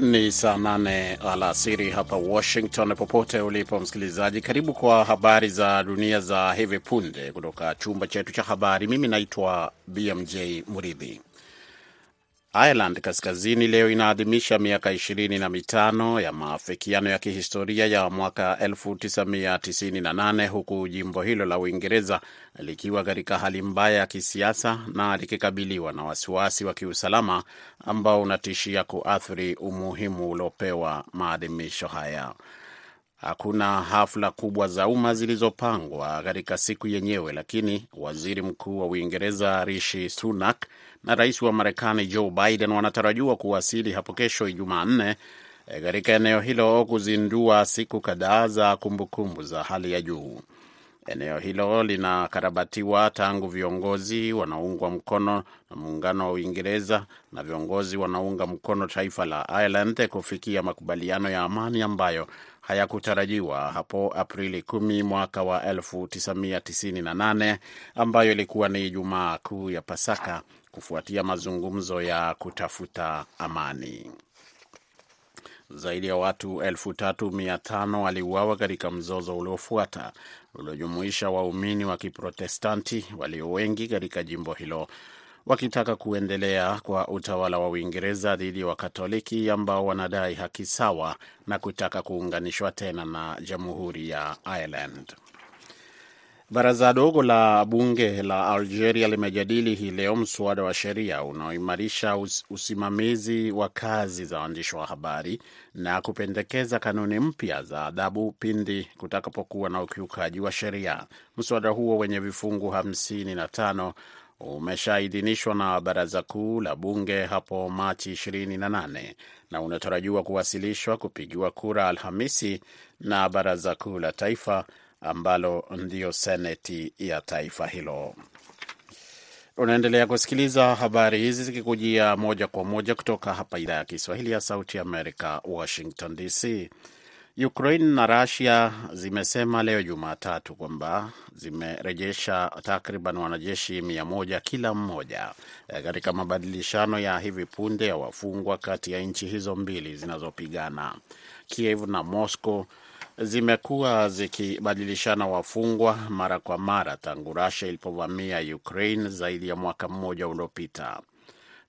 Ni saa nane alasiri hapa Washington. Popote ulipo msikilizaji, karibu kwa habari za dunia za hivi punde kutoka chumba chetu cha habari. Mimi naitwa BMJ Muridhi. Ireland Kaskazini leo inaadhimisha miaka ishirini na mitano ya maafikiano ya kihistoria ya mwaka 1998 huku jimbo hilo la Uingereza likiwa katika hali mbaya ya kisiasa na likikabiliwa na wasiwasi wa kiusalama ambao unatishia kuathiri umuhimu uliopewa maadhimisho haya. Hakuna hafla kubwa za umma zilizopangwa katika siku yenyewe, lakini waziri mkuu wa Uingereza Rishi Sunak na rais wa Marekani Joe Biden wanatarajiwa kuwasili hapo kesho Jumanne katika eneo hilo kuzindua siku kadhaa za kumbukumbu za hali ya juu. Eneo hilo linakarabatiwa tangu viongozi wanaungwa mkono na muungano wa Uingereza na viongozi wanaunga mkono taifa la Ireland kufikia makubaliano ya amani ambayo hayakutarajiwa hapo Aprili 10 mwaka wa 1998 ambayo ilikuwa ni Ijumaa Kuu ya Pasaka kufuatia mazungumzo ya kutafuta amani. Zaidi ya watu elfu tatu mia tano waliuawa katika mzozo uliofuata uliojumuisha waumini wa Kiprotestanti walio wengi katika jimbo hilo wakitaka kuendelea kwa utawala wa Uingereza dhidi ya Wakatoliki ambao wanadai haki sawa na kutaka kuunganishwa tena na jamhuri ya Ireland. Baraza dogo la bunge la Algeria limejadili hii leo mswada wa sheria unaoimarisha us usimamizi wa kazi za waandishi wa habari na kupendekeza kanuni mpya za adhabu pindi kutakapokuwa na ukiukaji wa sheria. Mswada huo wenye vifungu hamsini na tano umeshaidhinishwa na baraza kuu la bunge hapo Machi 28 na unatarajiwa kuwasilishwa kupigiwa kura Alhamisi na baraza kuu la taifa ambalo ndiyo seneti ya taifa hilo. Unaendelea kusikiliza habari hizi zikikujia moja kwa moja kutoka hapa idhaa ya Kiswahili ya Sauti ya Amerika, Washington DC. Ukraine na Russia zimesema leo Jumatatu kwamba zimerejesha takriban wanajeshi mia moja kila mmoja katika mabadilishano ya hivi punde ya wafungwa kati ya nchi hizo mbili zinazopigana. Kiev na Moscow zimekuwa zikibadilishana wafungwa mara kwa mara tangu Russia ilipovamia Ukraine zaidi ya mwaka mmoja uliopita.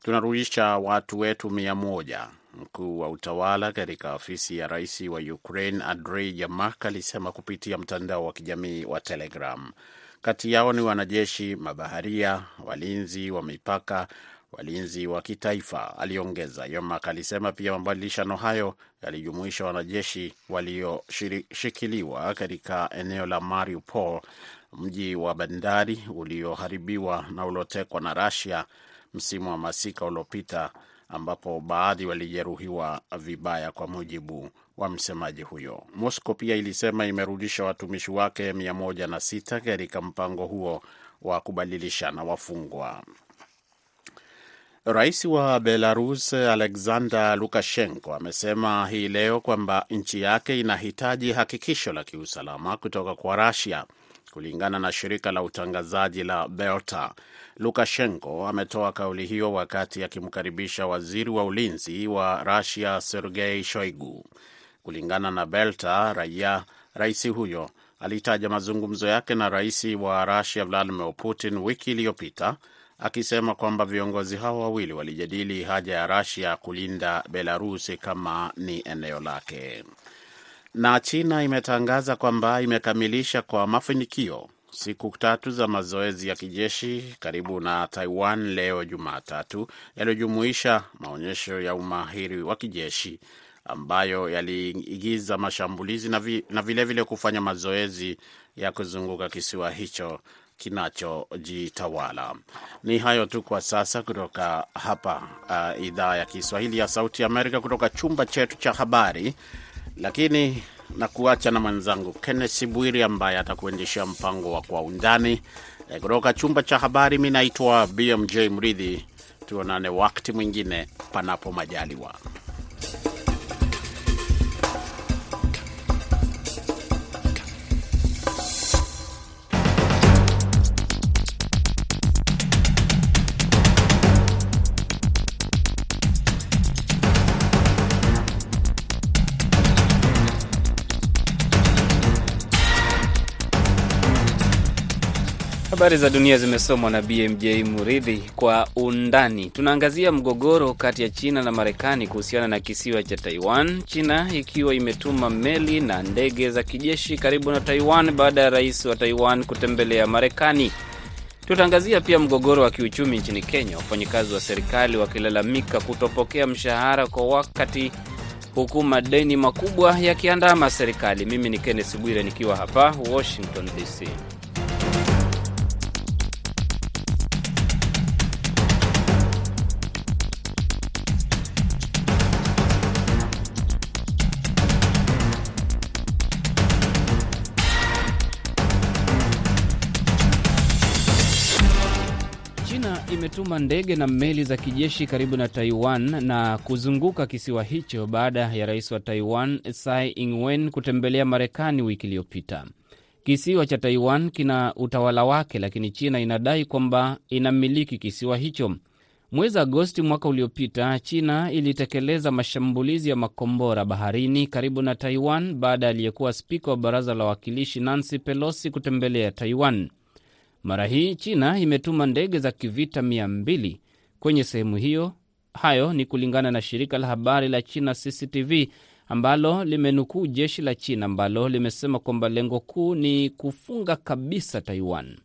Tunarudisha watu wetu mia moja, mkuu wa utawala katika ofisi ya rais wa Ukraine Andrei Yamak alisema kupitia mtandao wa kijamii wa Telegram. Kati yao ni wanajeshi, mabaharia, walinzi wa mipaka walinzi wa kitaifa, aliongeza. Yomak alisema pia mabadilishano hayo yalijumuisha wanajeshi walioshikiliwa katika eneo la Mariupol, mji wa bandari ulioharibiwa na uliotekwa na Russia msimu wa masika uliopita, ambapo baadhi walijeruhiwa vibaya, kwa mujibu wa msemaji huyo. Moscow pia ilisema imerudisha watumishi wake mia moja na sita katika mpango huo wa kubadilishana wafungwa. Rais wa Belarus Alexander Lukashenko amesema hii leo kwamba nchi yake inahitaji hakikisho la kiusalama kutoka kwa Rasia. Kulingana na shirika la utangazaji la Belta, Lukashenko ametoa kauli hiyo wakati akimkaribisha waziri wa ulinzi wa Rasia Sergei Shoigu. Kulingana na Belta, raia rais huyo alitaja mazungumzo yake na rais wa Russia Vladimir Putin wiki iliyopita akisema kwamba viongozi hao wawili walijadili haja ya Russia kulinda Belarus kama ni eneo lake. Na China imetangaza kwamba imekamilisha kwa mafanikio siku tatu za mazoezi ya kijeshi karibu na Taiwan leo Jumatatu, yaliyojumuisha maonyesho ya umahiri wa kijeshi ambayo yaliigiza mashambulizi na vilevile vile kufanya mazoezi ya kuzunguka kisiwa hicho kinachojitawala. Ni hayo tu kwa sasa kutoka hapa uh, idhaa ya Kiswahili ya Sauti Amerika, kutoka chumba chetu cha habari, lakini na kuacha na mwenzangu Kenneth Bwiri ambaye atakuendeshea mpango wa Kwa Undani e, kutoka chumba cha habari. Mi naitwa BMJ Mridhi. Tuonane wakati mwingine, panapo majaliwa. Habari za dunia zimesomwa na BMJ Muridhi. Kwa undani, tunaangazia mgogoro kati ya China na Marekani kuhusiana na kisiwa cha Taiwan, China ikiwa imetuma meli na ndege za kijeshi karibu na Taiwan baada ya rais wa Taiwan kutembelea Marekani. Tutaangazia pia mgogoro wa kiuchumi nchini Kenya, wafanyakazi wa serikali wakilalamika kutopokea mshahara kwa wakati, huku madeni makubwa yakiandama serikali. Mimi ni Kenneth Bwire nikiwa hapa Washington DC. Imetuma ndege na meli za kijeshi karibu na Taiwan na kuzunguka kisiwa hicho baada ya rais wa Taiwan Tsai Ing-wen kutembelea Marekani wiki iliyopita. Kisiwa cha Taiwan kina utawala wake, lakini China inadai kwamba inamiliki kisiwa hicho. Mwezi Agosti mwaka uliopita, China ilitekeleza mashambulizi ya makombora baharini karibu na Taiwan baada ya aliyekuwa spika wa baraza la wawakilishi Nancy Pelosi kutembelea Taiwan. Mara hii China imetuma ndege za kivita mia mbili kwenye sehemu hiyo. Hayo ni kulingana na shirika la habari la China CCTV ambalo limenukuu jeshi la China ambalo limesema kwamba lengo kuu ni kufunga kabisa Taiwan.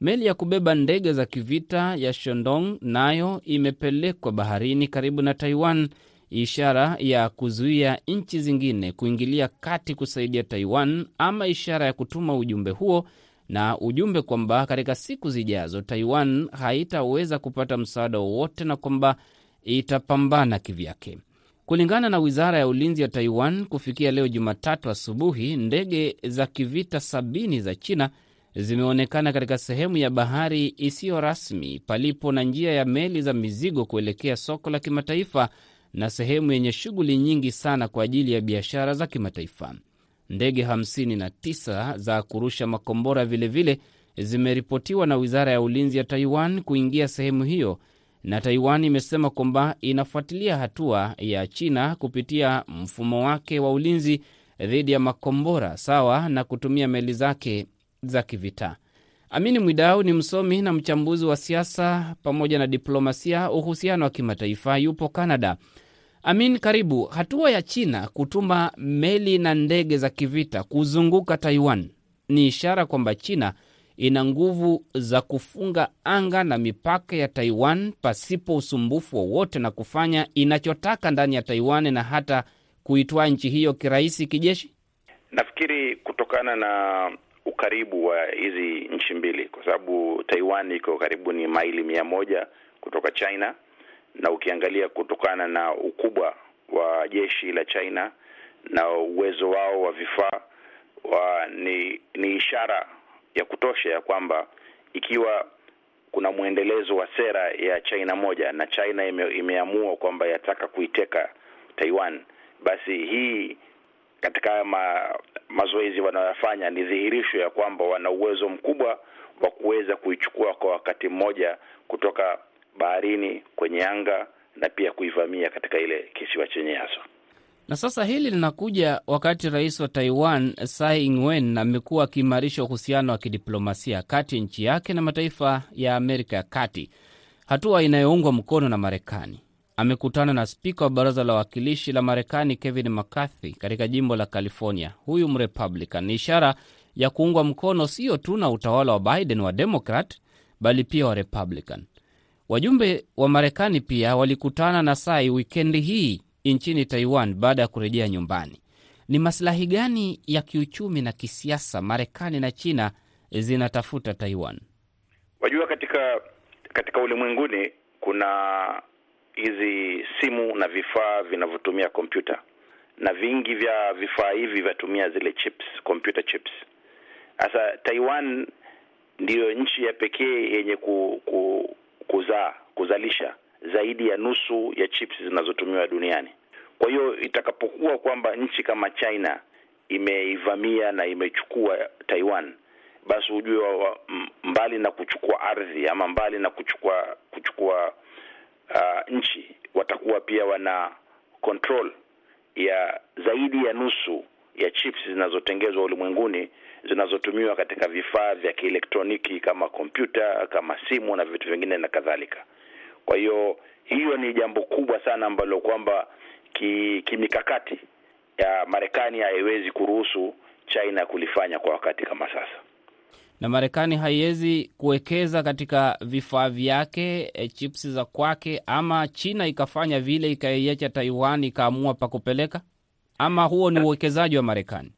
Meli ya kubeba ndege za kivita ya Shandong nayo imepelekwa baharini karibu na Taiwan, ishara ya kuzuia nchi zingine kuingilia kati kusaidia Taiwan, ama ishara ya kutuma ujumbe huo na ujumbe kwamba katika siku zijazo Taiwan haitaweza kupata msaada wowote na kwamba itapambana kivyake. Kulingana na wizara ya ulinzi ya Taiwan, kufikia leo Jumatatu asubuhi, ndege za kivita sabini za China zimeonekana katika sehemu ya bahari isiyo rasmi palipo na njia ya meli za mizigo kuelekea soko la kimataifa na sehemu yenye shughuli nyingi sana kwa ajili ya biashara za kimataifa. Ndege 59 za kurusha makombora vilevile zimeripotiwa na wizara ya ulinzi ya Taiwan kuingia sehemu hiyo, na Taiwan imesema kwamba inafuatilia hatua ya China kupitia mfumo wake wa ulinzi dhidi ya makombora sawa na kutumia meli zake za kivita. Amini Mwidau ni msomi na mchambuzi wa siasa pamoja na diplomasia, uhusiano wa kimataifa, yupo Canada. Amin, karibu. Hatua ya China kutuma meli na ndege za kivita kuzunguka Taiwan ni ishara kwamba China ina nguvu za kufunga anga na mipaka ya Taiwan pasipo usumbufu wowote na kufanya inachotaka ndani ya Taiwan na hata kuitwaa nchi hiyo kirahisi kijeshi. Nafikiri kutokana na ukaribu wa hizi nchi mbili, kwa sababu Taiwan iko karibu ni maili mia moja kutoka China na ukiangalia kutokana na ukubwa wa jeshi la China na uwezo wao wa vifaa wa, ni ni ishara ya kutosha ya kwamba ikiwa kuna mwendelezo wa sera ya China moja na China ime, imeamua kwamba yataka kuiteka Taiwan, basi hii katika ma, mazoezi wanayofanya ni dhihirisho ya kwamba wana uwezo mkubwa wa kuweza kuichukua kwa wakati mmoja kutoka baharini kwenye anga na pia kuivamia katika ile kisiwa chenye haswa. Na sasa hili linakuja wakati rais wa Taiwan Tsai Ing-wen amekuwa akiimarisha uhusiano wa kidiplomasia kati ya nchi yake na mataifa ya Amerika ya Kati, hatua inayoungwa mkono na Marekani. Amekutana na spika wa baraza la wawakilishi la Marekani Kevin McCarthy katika jimbo la California. Huyu Mrepublican ni ishara ya kuungwa mkono sio tu na utawala wa Biden wa Demokrat, bali pia wa Republican. Wajumbe wa Marekani pia walikutana na Tsai wikendi hii nchini Taiwan baada ya kurejea nyumbani. Ni masilahi gani ya kiuchumi na kisiasa Marekani na China zinatafuta Taiwan? Wajua, katika katika ulimwenguni kuna hizi simu na vifaa vinavyotumia kompyuta, na vingi vya vifaa hivi vyatumia zile chips, computer chips. Sasa Taiwan ndiyo nchi ya pekee yenye ku, ku, kuzaa kuzalisha zaidi ya nusu ya chips zinazotumiwa duniani. Kwa hiyo itakapokuwa kwamba nchi kama China imeivamia na imechukua Taiwan, basi ujue wa, mbali na kuchukua ardhi ama mbali na kuchukua kuchukua uh, nchi, watakuwa pia wana control ya zaidi ya nusu ya chips zinazotengezwa ulimwenguni zinazotumiwa katika vifaa vya kielektroniki kama kompyuta, kama simu na vitu vingine na kadhalika. Kwa hiyo hiyo ni jambo kubwa sana ambalo kwamba kimikakati ya Marekani haiwezi kuruhusu China kulifanya kwa wakati kama sasa na Marekani haiwezi kuwekeza katika vifaa vyake e, chips za kwake, ama China ikafanya vile ikaiacha Taiwan ikaamua pa kupeleka, ama huo ni uwekezaji wa Marekani?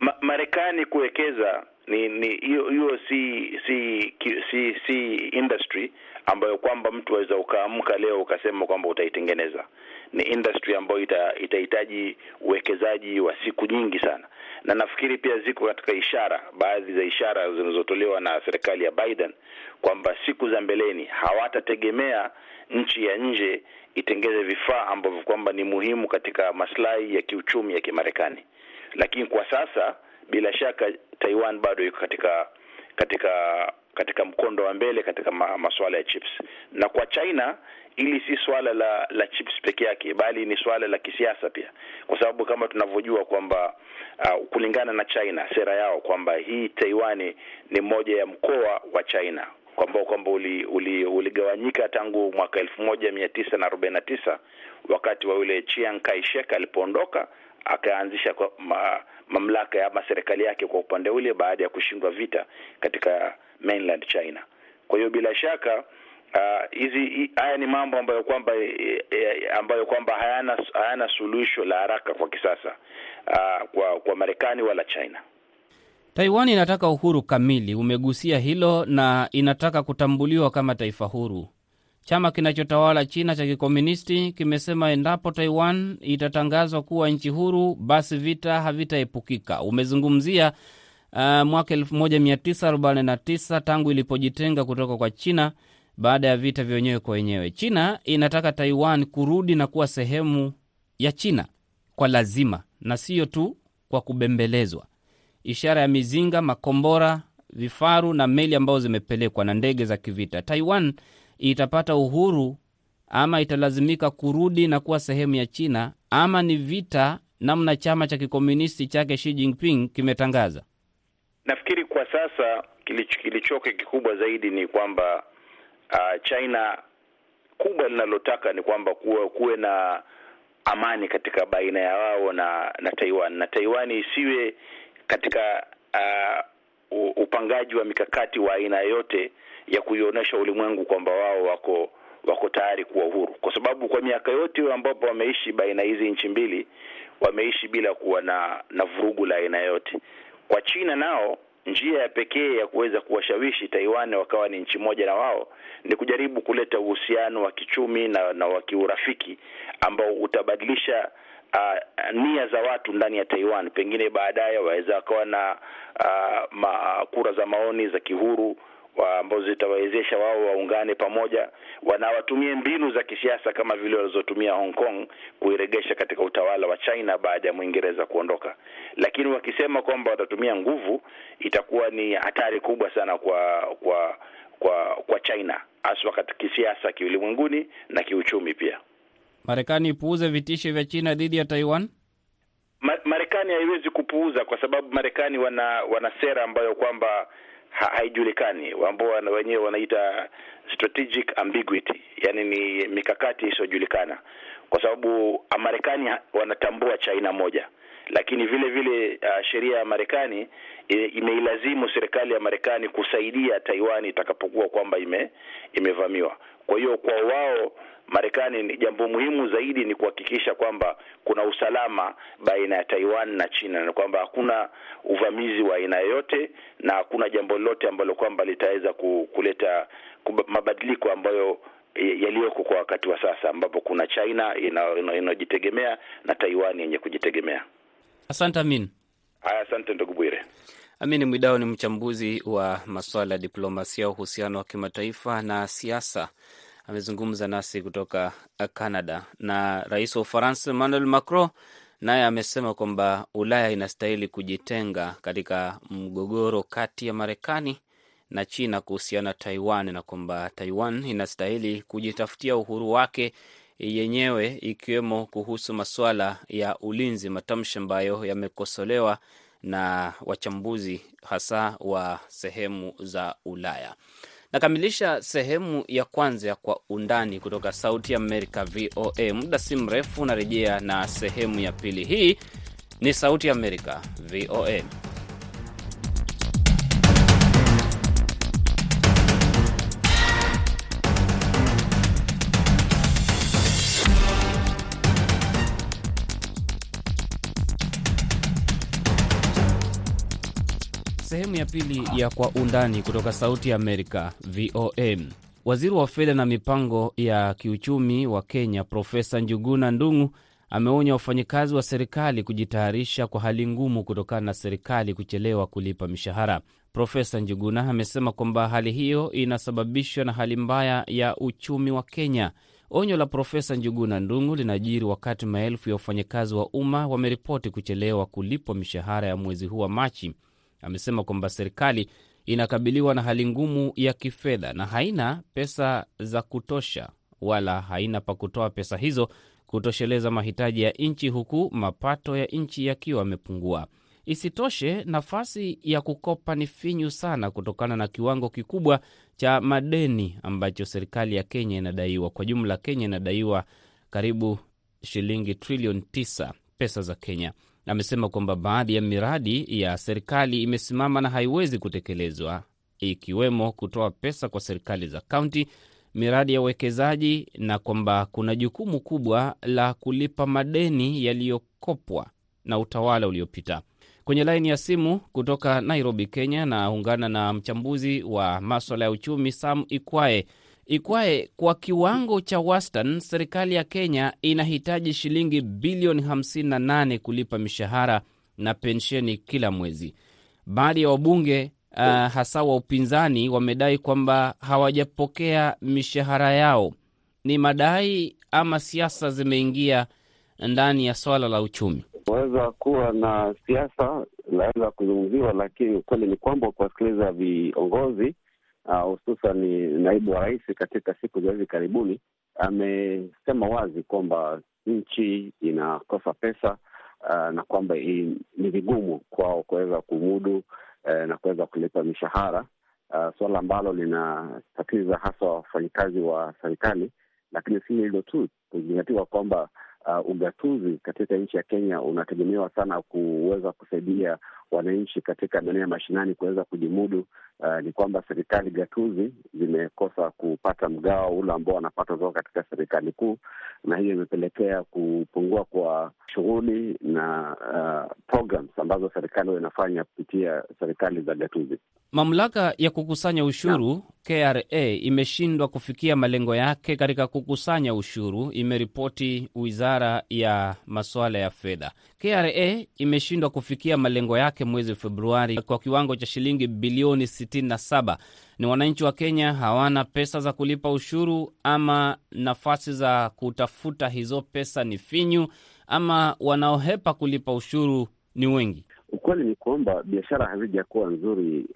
Ma, Marekani kuwekeza ni ni hiyo si si si si industry ambayo kwamba mtu aweza ukaamka leo ukasema kwamba utaitengeneza. Ni industry ambayo ita, itahitaji uwekezaji wa siku nyingi sana na nafikiri pia ziko katika ishara, baadhi za ishara zinazotolewa na serikali ya Biden kwamba siku za mbeleni hawatategemea nchi ya nje itengeze vifaa ambavyo kwamba ni muhimu katika maslahi ya kiuchumi ya Kimarekani. Lakini kwa sasa bila shaka Taiwan bado iko katika katika katika mkondo wa mbele katika ma, masuala ya chips, na kwa China ili si swala la la chips peke yake, bali ni swala la kisiasa pia, kwa sababu kama tunavyojua kwamba uh, kulingana na China sera yao kwamba hii Taiwan ni moja ya mkoa wa China kwamba kwamba uligawanyika uli, uli tangu mwaka elfu moja mia tisa na arobaini na tisa wakati wa yule Chiang Kai-shek alipoondoka akaanzisha mamlaka ama serikali yake kwa upande ule baada ya kushindwa vita katika mainland China. Kwa hiyo bila shaka hizi uh, haya ni mambo ambayo kwamba e, ambayo kwamba hayana hayana suluhisho la haraka kwa kisasa uh, kwa kwa Marekani wala China. Taiwan inataka uhuru kamili, umegusia hilo, na inataka kutambuliwa kama taifa huru. Chama kinachotawala China cha kikomunisti kimesema endapo Taiwan itatangazwa kuwa nchi huru, basi vita havitaepukika. Umezungumzia uh, mwaka 1949 tangu ilipojitenga kutoka kwa China baada ya vita vya wenyewe kwa wenyewe. China inataka Taiwan kurudi na kuwa sehemu ya China kwa lazima, na siyo tu kwa kubembelezwa. Ishara ya mizinga, makombora, vifaru na meli ambazo zimepelekwa na ndege za kivita. Taiwan itapata uhuru ama italazimika kurudi na kuwa sehemu ya China, ama ni vita namna chama cha kikomunisti chake Xi Jinping kimetangaza? Nafikiri kwa sasa kilichoke kikubwa zaidi ni kwamba uh, China kubwa linalotaka ni kwamba kuwe, kuwe na amani katika baina ya wao na na Taiwan na Taiwan isiwe katika uh, upangaji wa mikakati wa aina yote ya kuionyesha ulimwengu kwamba wao wako wako tayari kuwa uhuru, kwa sababu kwa miaka yote ambapo wameishi baina hizi nchi mbili wameishi bila kuwa na na vurugu la aina yote. Kwa China nao njia ya pekee ya kuweza kuwashawishi Taiwan wakawa ni nchi moja na wao ni kujaribu kuleta uhusiano wa kichumi na, na wa kiurafiki ambao utabadilisha uh, nia za watu ndani ya Taiwan. Pengine baadaye waweza wakawa na uh, ma, kura za maoni za kihuru ambazo zitawawezesha wao waungane pamoja, wanawatumie mbinu za kisiasa kama vile walizotumia Hong Kong kuiregesha katika utawala wa China baada ya Mwingereza kuondoka. Lakini wakisema kwamba watatumia nguvu, itakuwa ni hatari kubwa sana kwa kwa kwa kwa China, haswa katika kisiasa, kiulimwenguni na kiuchumi pia. Marekani ipuuze vitisho vya China dhidi ya Taiwan. Ma, Marekani haiwezi kupuuza kwa sababu Marekani wana wana sera ambayo kwamba haijulikani ambao wenyewe wanaita strategic ambiguity, yani ni mikakati isiyojulikana, kwa sababu Marekani wanatambua China moja, lakini vile vile uh, sheria ya Marekani imeilazimu serikali ya Marekani kusaidia Taiwan itakapokuwa kwamba ime imevamiwa. Kwa hiyo kwa wao Marekani ni jambo muhimu zaidi ni kuhakikisha kwamba kuna usalama baina ya Taiwan na China na kwamba hakuna uvamizi wa aina yoyote na hakuna jambo lolote ambalo kwamba litaweza kuleta mabadiliko ambayo yaliyoko kwa wakati wa sasa ambapo kuna China inayojitegemea ina, ina na Taiwan yenye kujitegemea. Asante Amin. Haya, asante ndugu Bwire. Amin Mwidao ni mchambuzi wa masuala ya diplomasia, uhusiano wa kimataifa na siasa amezungumza nasi kutoka Canada. Na rais wa Ufaransa Emmanuel Macron naye amesema kwamba Ulaya inastahili kujitenga katika mgogoro kati ya Marekani na China kuhusiana Taiwan, na kwamba Taiwan inastahili kujitafutia uhuru wake yenyewe ikiwemo kuhusu masuala ya ulinzi, matamshi ambayo yamekosolewa na wachambuzi hasa wa sehemu za Ulaya. Nakamilisha sehemu ya kwanza ya Kwa Undani kutoka Sauti ya Amerika, VOA. Muda si mrefu unarejea na sehemu ya pili. Hii ni Sauti ya Amerika, VOA. Ya pili ya Kwa Undani kutoka Sauti ya Amerika, VOA. Waziri wa fedha na mipango ya kiuchumi wa Kenya, Profesa Njuguna Ndung'u ameonya wafanyakazi wa serikali kujitayarisha kwa hali ngumu kutokana na serikali kuchelewa kulipa mishahara. Profesa Njuguna amesema kwamba hali hiyo inasababishwa na hali mbaya ya uchumi wa Kenya. Onyo la Profesa Njuguna Ndung'u linajiri wakati maelfu ya wafanyakazi wa umma wameripoti kuchelewa kulipwa mishahara ya mwezi huu wa Machi. Amesema kwamba serikali inakabiliwa na hali ngumu ya kifedha na haina pesa za kutosha wala haina pa kutoa pesa hizo kutosheleza mahitaji ya nchi, huku mapato ya nchi yakiwa yamepungua. Isitoshe, nafasi ya kukopa ni finyu sana kutokana na kiwango kikubwa cha madeni ambacho serikali ya Kenya inadaiwa. Kwa jumla, Kenya inadaiwa karibu shilingi trilioni 9 pesa za Kenya. Amesema kwamba baadhi ya miradi ya serikali imesimama na haiwezi kutekelezwa, ikiwemo kutoa pesa kwa serikali za kaunti, miradi ya uwekezaji, na kwamba kuna jukumu kubwa la kulipa madeni yaliyokopwa na utawala uliopita. Kwenye laini ya simu kutoka Nairobi, Kenya, naungana na mchambuzi wa maswala ya uchumi Sam Ikwae. Ikwae, kwa kiwango cha wastani serikali ya Kenya inahitaji shilingi bilioni 58 kulipa mishahara na pensheni kila mwezi. Baadhi ya wabunge uh, hasa wa upinzani wamedai kwamba hawajapokea mishahara yao. Ni madai ama siasa zimeingia ndani ya swala la uchumi? Waweza kuwa na siasa inaweza kuzungumziwa, lakini ukweli ni kwamba kuwasikiliza viongozi hususan uh, naibu wa rais katika siku za hivi karibuni amesema wazi kwamba nchi inakosa pesa uh, na kwamba ni vigumu kwao kuweza kumudu uh, na kuweza kulipa mishahara. Uh, suala ambalo linatatiza hasa wafanyikazi wa serikali, lakini si hilo tu, kuzingatiwa kwamba Uh, ugatuzi katika nchi ya Kenya unategemewa sana kuweza kusaidia wananchi katika maeneo ya mashinani kuweza kujimudu. Uh, ni kwamba serikali gatuzi zimekosa kupata mgao ule ambao wanapata kutoka katika serikali kuu, na hiyo imepelekea kupungua kwa shughuli na uh, programs ambazo serikali huwa inafanya kupitia serikali za gatuzi. Mamlaka ya kukusanya ushuru na KRA imeshindwa kufikia malengo yake katika kukusanya ushuru, imeripoti wizara ya masuala ya fedha. KRA imeshindwa kufikia malengo yake mwezi Februari kwa kiwango cha shilingi bilioni 67. Ni wananchi wa Kenya hawana pesa za kulipa ushuru, ama nafasi za kutafuta hizo pesa ni finyu, ama wanaohepa kulipa ushuru ni wengi? Ukweli ni kwamba biashara hazijakuwa nzuri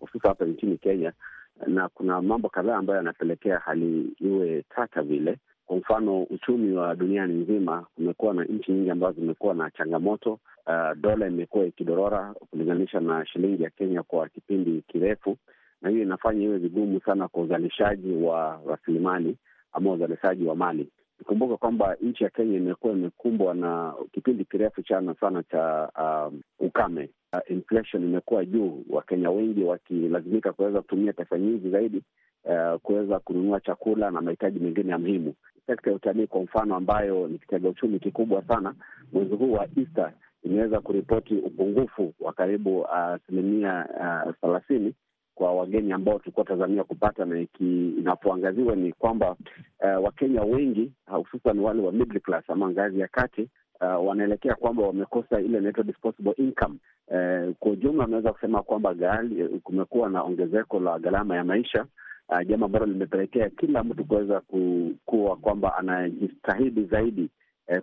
hususa eh, hapa nchini Kenya, na kuna mambo kadhaa ambayo yanapelekea hali iwe tata vile. Kwa mfano, uchumi wa duniani nzima, kumekuwa na nchi nyingi ambazo zimekuwa na changamoto. Uh, dola imekuwa ikidorora kulinganisha na shilingi ya Kenya kwa kipindi kirefu, na hiyo inafanya iwe vigumu sana kwa uzalishaji wa rasilimali ama uzalishaji wa mali. Kumbuka kwamba nchi ya Kenya imekuwa imekumbwa na kipindi kirefu chana sana cha um, ukame. Uh, inflation imekuwa juu, Wakenya wengi wakilazimika kuweza kutumia pesa nyingi zaidi uh, kuweza kununua chakula na mahitaji mengine ya muhimu. Sekta ya utalii kwa mfano, ambayo ni kitega uchumi kikubwa sana, mwezi huu wa Easter imeweza kuripoti upungufu wa karibu asilimia uh, thelathini uh, kwa wageni ambao tulikuwa tazamia kupata, na inapoangaziwa ni kwamba uh, Wakenya wengi hususan wale wa middle class ama ngazi ya kati uh, wanaelekea kwamba wamekosa ile inaitwa disposable income. Uh, kwa ujumla unaweza kusema kwamba kumekuwa na ongezeko la gharama ya maisha uh, jambo ambalo limepelekea kila mtu kuweza kuwa kwamba anajistahidi zaidi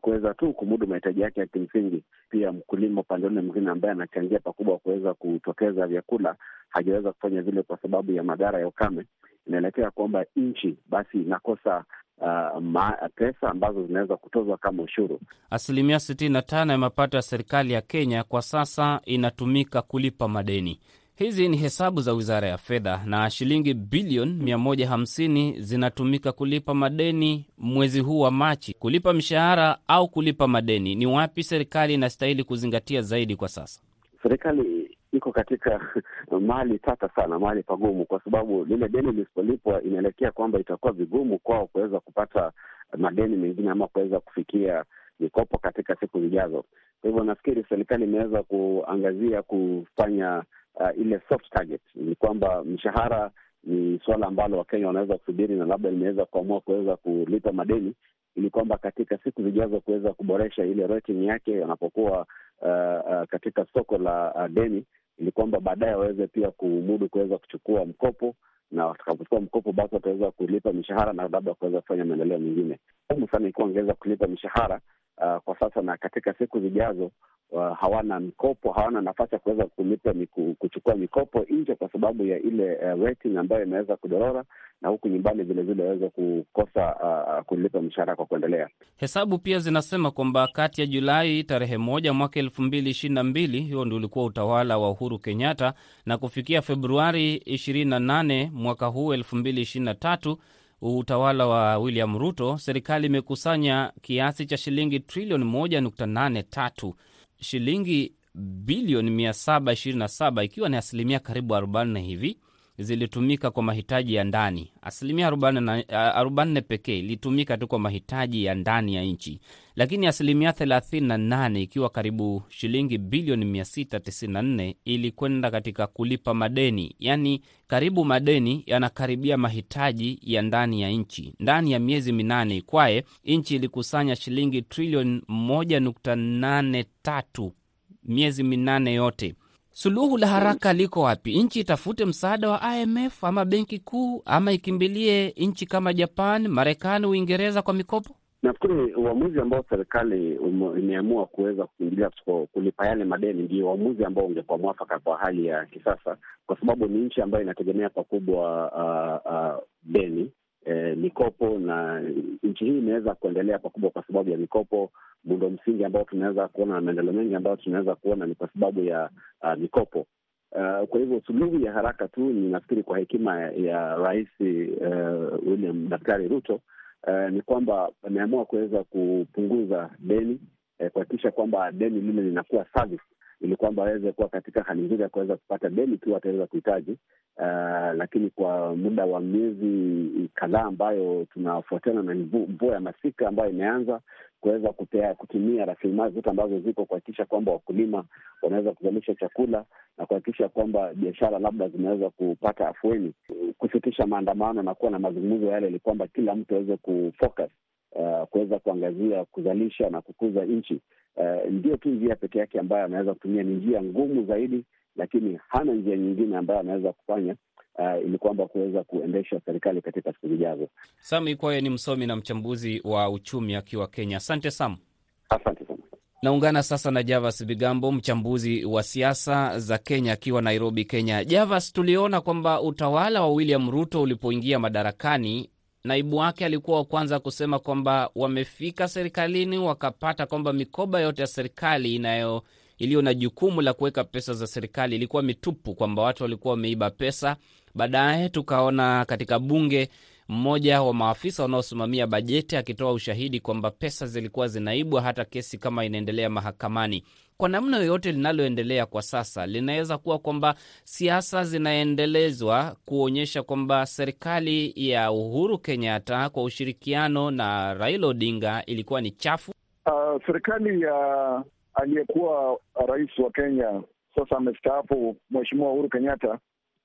kuweza tu kumudu mahitaji yake ya kimsingi. Pia mkulima upande ule mwingine ambaye anachangia pakubwa kuweza kutokeza vyakula hajaweza kufanya vile kwa sababu ya madhara ya ukame. Inaelekea kwamba nchi basi inakosa uh, ma, pesa ambazo zinaweza kutozwa kama ushuru. Asilimia sitini na tano ya mapato ya serikali ya Kenya kwa sasa inatumika kulipa madeni. Hizi ni hesabu za wizara ya fedha, na shilingi bilioni 150 zinatumika kulipa madeni mwezi huu wa Machi, kulipa mshahara au kulipa madeni. Ni wapi serikali inastahili kuzingatia zaidi kwa sasa? Serikali iko katika mahali tata sana, mahali pagumu, kwa sababu lile deni lisipolipwa inaelekea kwamba itakuwa vigumu kwao kuweza kupata madeni mengine ama kuweza kufikia mikopo katika siku zijazo. Kwa hivyo nafikiri serikali imeweza kuangazia kufanya uh, ile soft target, ni kwamba mshahara ni suala ambalo Wakenya wanaweza kusubiri na labda limeweza kuamua kuweza kulipa madeni ili kwamba katika siku zijazo kuweza kuboresha ile rating yake wanapokuwa uh, uh, katika soko la uh, deni, ili kwamba baadaye waweze pia kumudu kuweza kuchukua mkopo, na watakapochukua mkopo basi wataweza kulipa mishahara na labda kuweza kufanya maendeleo mengine. Gumu sana ikiwa wangeweza kulipa mishahara uh, kwa sasa na katika siku zijazo Uh, hawana mikopo, hawana nafasi ya kuweza kulipa miku, kuchukua mikopo nje kwa sababu ya ile uh, rating ambayo imeweza kudorora, na huku nyumbani vilevile waweza kukosa uh, kulipa mshahara kwa kuendelea. Hesabu pia zinasema kwamba kati ya Julai tarehe moja mwaka elfu mbili ishirini na mbili hiyo ndio ulikuwa utawala wa Uhuru Kenyatta, na kufikia Februari ishirini na nane mwaka huu elfu mbili ishirini na tatu utawala wa William Ruto, serikali imekusanya kiasi cha shilingi trilioni moja nukta nane tatu shilingi bilioni 727 ikiwa ni asilimia karibu 40 hivi zilitumika kwa mahitaji ya ndani. Asilimia 44 pekee ilitumika tu kwa mahitaji ya ndani ya nchi, lakini asilimia 38 ikiwa karibu shilingi bilioni 694 ilikwenda katika kulipa madeni, yaani karibu madeni yanakaribia mahitaji ya ndani ya nchi. Ndani ya miezi minane ikwaye, nchi ilikusanya shilingi trilioni 1.83 miezi minane yote. Suluhu la haraka liko wapi? Nchi itafute msaada wa IMF ama benki kuu ama ikimbilie nchi kama Japan, Marekani, Uingereza kwa mikopo? Nafikiri uamuzi ambao serikali imeamua kuweza kukimbilia kulipa yale madeni ndio uamuzi ambao ungekuwa mwafaka kwa hali ya kisasa, kwa sababu ni nchi ambayo inategemea pakubwa uh, uh, deni eh, mikopo na nchi hii imeweza kuendelea pakubwa kwa sababu ya mikopo. Muundo msingi ambao tunaweza kuona na maendeleo mengi ambayo tunaweza kuona ni kwa sababu ya uh, mikopo. Uh, kwa hivyo suluhu ya haraka tu ni nafikiri kwa hekima ya, Rais uh, William Daktari Ruto uh, ni kwamba ameamua kuweza kupunguza deni uh, kuhakikisha kwamba deni lile linakuwa service ili kwamba aweze kuwa katika hali nzuri ya kuweza kupata deni ikiwa ataweza kuhitaji. Uh, lakini kwa muda wa miezi kadhaa ambayo tunafuatana na mvua ya masika ambayo imeanza kuweza kutumia rasilimali zote ambazo ziko kuhakikisha kwamba wakulima wanaweza kuzalisha chakula na kuhakikisha kwamba biashara labda zinaweza kupata afueni, kusitisha maandamano na kuwa na mazungumzo yale, ili kwamba kila mtu aweze kufocus uh, kuweza kuangazia kuzalisha na kukuza nchi. Uh, ndio tu njia peke yake ambayo anaweza kutumia. Ni njia ngumu zaidi, lakini hana njia nyingine ambayo anaweza kufanya uh, ili kwamba kuweza kuendesha serikali katika siku zijazo. Sam Ikwaye ni msomi na mchambuzi wa uchumi akiwa Kenya. Asante Sam. Asante sana. Naungana sasa na Javas Bigambo, mchambuzi wa siasa za Kenya akiwa Nairobi, Kenya. Javas, tuliona kwamba utawala wa William Ruto ulipoingia madarakani naibu wake alikuwa wa kwanza kusema kwamba wamefika serikalini wakapata kwamba mikoba yote ya serikali inayo iliyo na jukumu la kuweka pesa za serikali ilikuwa mitupu, kwamba watu walikuwa wameiba pesa. Baadaye tukaona katika bunge mmoja wa maafisa wanaosimamia bajeti akitoa ushahidi kwamba pesa zilikuwa zinaibwa, hata kesi kama inaendelea mahakamani. Kwa namna yoyote linaloendelea kwa sasa, linaweza kuwa kwamba siasa zinaendelezwa kuonyesha kwamba serikali ya Uhuru Kenyatta kwa ushirikiano na Raila Odinga ilikuwa ni chafu. Uh, serikali ya aliyekuwa rais wa Kenya sasa amestaafu, Mheshimiwa Uhuru Kenyatta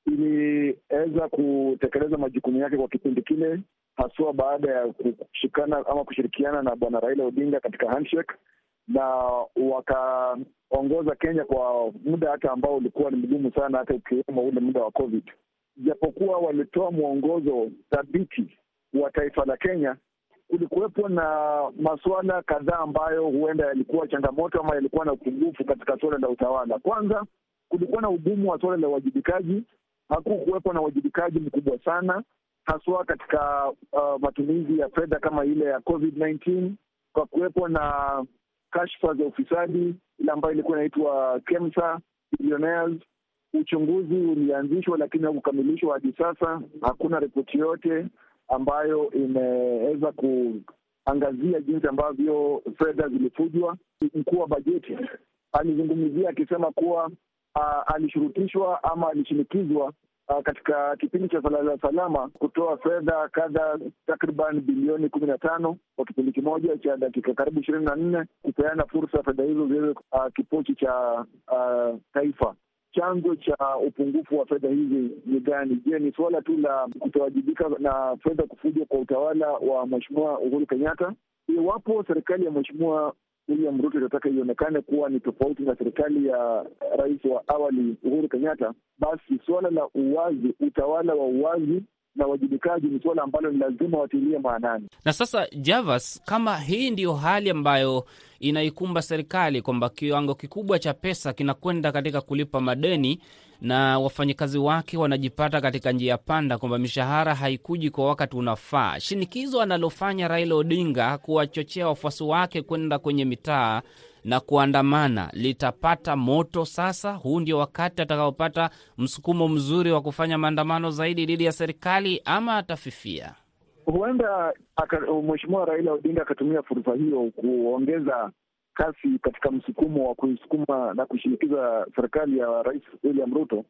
iliweza kutekeleza majukumu yake kwa kipindi kile, haswa baada ya kushikana ama kushirikiana na bwana Raila Odinga katika handshake, na wakaongoza Kenya kwa muda hata ambao ulikuwa ni mgumu sana, hata ukiwemo ule muda wa COVID. Japokuwa walitoa mwongozo thabiti wa taifa la Kenya, kulikuwepo na masuala kadhaa ambayo huenda yalikuwa changamoto ama yalikuwa na upungufu katika suala la utawala. Kwanza, kulikuwa na ugumu wa suala la uwajibikaji. Hakukuwepo na uwajibikaji mkubwa sana haswa katika uh, matumizi ya fedha kama ile ya COVID-19 kwa kuwepo na kashfa za ufisadi ile ambayo ilikuwa inaitwa KEMSA billionaires. Uchunguzi ulianzishwa lakini haukukamilishwa hadi sasa. Hakuna ripoti yote ambayo imeweza kuangazia jinsi ambavyo fedha zilifujwa. Mkuu wa bajeti alizungumzia akisema kuwa uh, alishurutishwa ama alishinikizwa uh, katika kipindi cha Salala Salama kutoa fedha kadha takriban bilioni kumi na tano kwa kipindi kimoja cha dakika karibu ishirini na nne kupeana fursa fedha hizo ziweze uh, kipochi cha uh, taifa. Chanzo cha upungufu wa fedha hizi ni gani? Je, ni suala tu la kutowajibika na fedha kufujwa kwa utawala wa Mheshimiwa Uhuru Kenyatta? Iwapo serikali ya Mheshimiwa William Ruto itataka ionekane kuwa ni tofauti na serikali ya rais wa awali Uhuru Kenyatta, basi suala la uwazi, utawala wa uwazi na uwajibikaji ni suala ambalo ni lazima watilie maanani. Na sasa, Javas, kama hii ndiyo hali ambayo inaikumba serikali kwamba kiwango kikubwa cha pesa kinakwenda katika kulipa madeni na wafanyakazi wake wanajipata katika njia panda, kwamba mishahara haikuji kwa wakati unafaa. Shinikizo analofanya Raila Odinga kuwachochea wafuasi wake kwenda kwenye mitaa na kuandamana litapata moto sasa. Huu ndio wakati atakaopata msukumo mzuri wa kufanya maandamano zaidi dhidi ya serikali, ama atafifia? Huenda Mheshimiwa Raila Odinga akatumia fursa hiyo kuongeza kasi katika msukumo wa kuisukuma na kushinikiza serikali ya Rais William Ruto,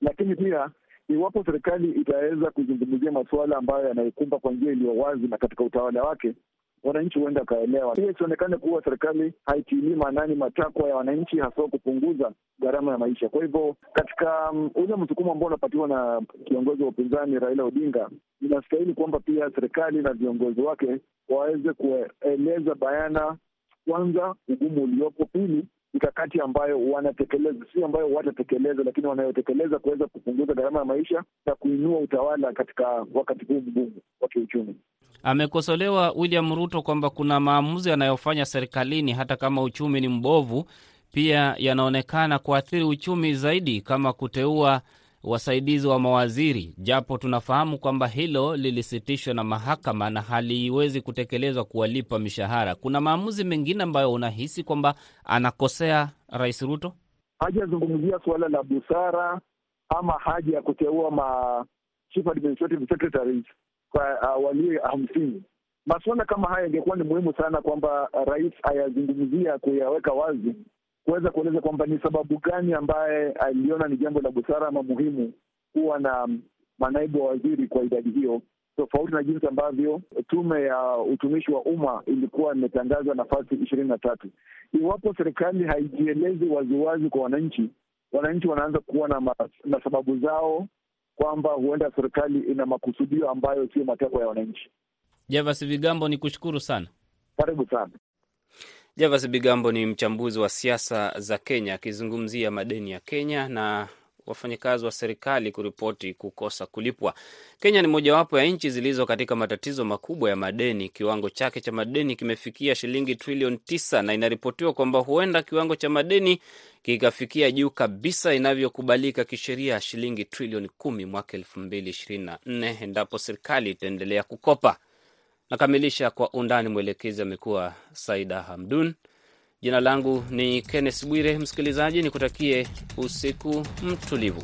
lakini pia iwapo serikali itaweza kuzungumzia masuala ambayo yanaikumba kwa njia iliyo wazi na katika utawala wake, wananchi huenda wakaelewa. Pia isionekane kuwa serikali haitilii maanani matakwa ya wananchi, haswa kupunguza gharama ya maisha. Kwa hivyo katika um, ule msukumo ambao unapatiwa na kiongozi wa upinzani Raila Odinga, inastahili kwamba pia serikali na viongozi wake waweze kueleza bayana kwanza ugumu uliopo, pili mikakati ambayo wanatekeleza, si ambayo watatekeleza, lakini wanayotekeleza kuweza kupunguza gharama ya maisha na kuinua utawala katika wakati huu mgumu wa kiuchumi. Amekosolewa William Ruto kwamba kuna maamuzi yanayofanya serikalini hata kama uchumi ni mbovu, pia yanaonekana kuathiri uchumi zaidi, kama kuteua wasaidizi wa mawaziri, japo tunafahamu kwamba hilo lilisitishwa na mahakama na haliwezi kutekelezwa kuwalipa mishahara. Kuna maamuzi mengine ambayo unahisi kwamba anakosea Rais Ruto? Hajazungumzia suala la busara ama haja ya kuteua ma chief administrative secretaries kwa uh, walio hamsini. Masuala kama haya ingekuwa ni muhimu sana kwamba rais ayazungumzia, kuyaweka wazi kuweza kueleza kwamba ni sababu gani ambaye aliona ni jambo la busara ama muhimu kuwa na manaibu wa waziri kwa idadi hiyo, tofauti na jinsi ambavyo tume ya utumishi wa umma ilikuwa imetangaza nafasi ishirini na tatu. Iwapo serikali haijielezi waziwazi kwa wananchi, wananchi wanaanza kuwa na, ma, na sababu zao kwamba huenda serikali ina makusudio ambayo sio matakwa ya wananchi. Javas Vigambo, ni kushukuru sana, karibu sana. Javas Bigambo ni mchambuzi wa siasa za Kenya akizungumzia madeni ya Kenya na wafanyakazi wa serikali kuripoti kukosa kulipwa. Kenya ni mojawapo ya nchi zilizo katika matatizo makubwa ya madeni. Kiwango chake cha madeni kimefikia shilingi trilioni tisa na inaripotiwa kwamba huenda kiwango cha madeni kikafikia juu kabisa inavyokubalika kisheria, shilingi trilioni kumi mwaka elfu mbili ishirini na nne endapo serikali itaendelea kukopa. Nakamilisha kwa undani. Mwelekezi amekuwa Saida Hamdun. Jina langu ni Kenneth Bwire. Msikilizaji, nikutakie usiku mtulivu.